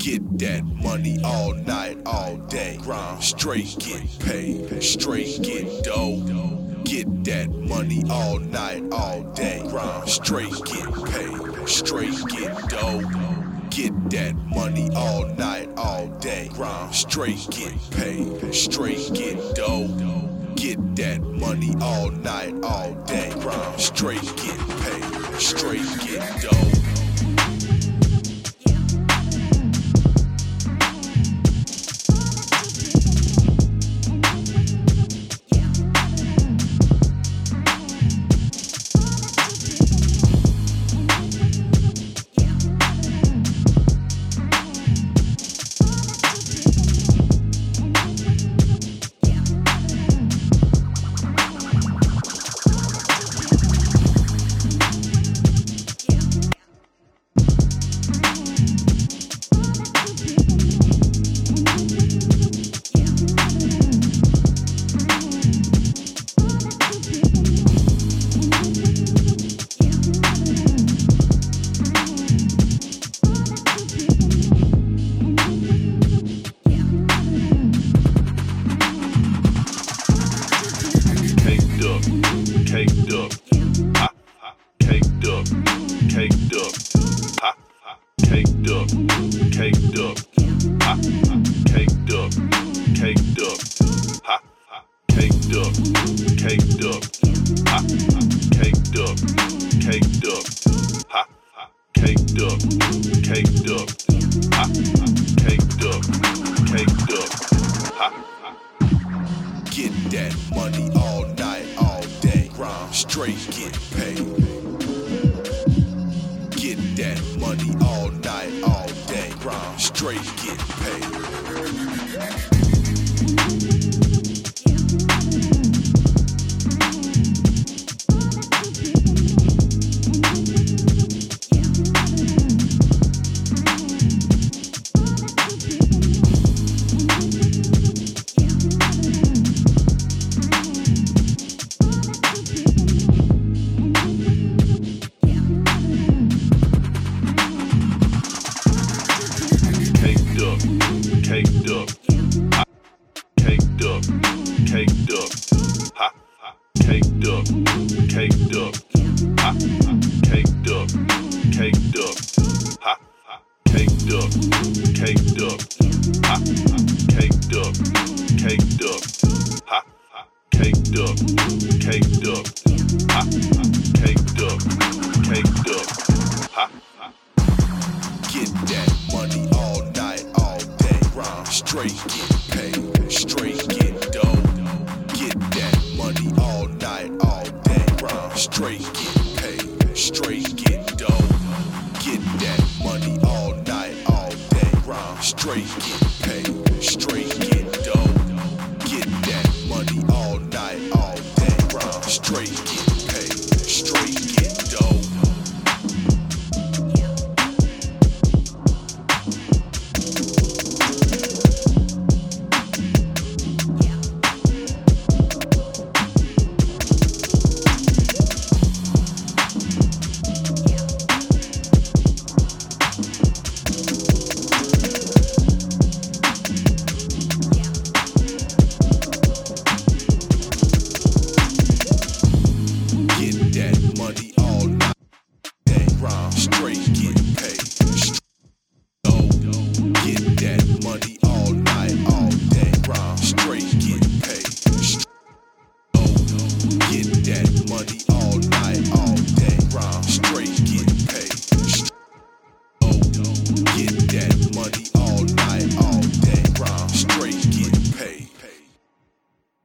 Get that money all night, all day. Straight get paid, straight get dough. Get that money all night, all day. Straight get paid, straight get dough. Get that money all night, all day. Straight get paid, straight get dough. Get that money all night, all day. Straight get paid, straight get dough. Up, caked up, ha, ha, caked up, caked up, ha, ha, caked up, caked up, ha, ha, caked up, caked up, ha, ha, caked up, caked up, ha, ha, caked up, caked up, ha, ha, caked up, caked up, straight get paid. Get that money all night, all day. Grind straight get paid. Caked up, ha, ha, caked up, caked up, ha, ha, caked up, caked up, ha, ha, caked up, caked up, ha, ha, caked up, caked up, ha, ha, caked up, caked up, ha, ha. Get that money all night, all day. Grind straight get straight get paid, straight get dough. Get that money all night, all day. Straight get paid, straight free.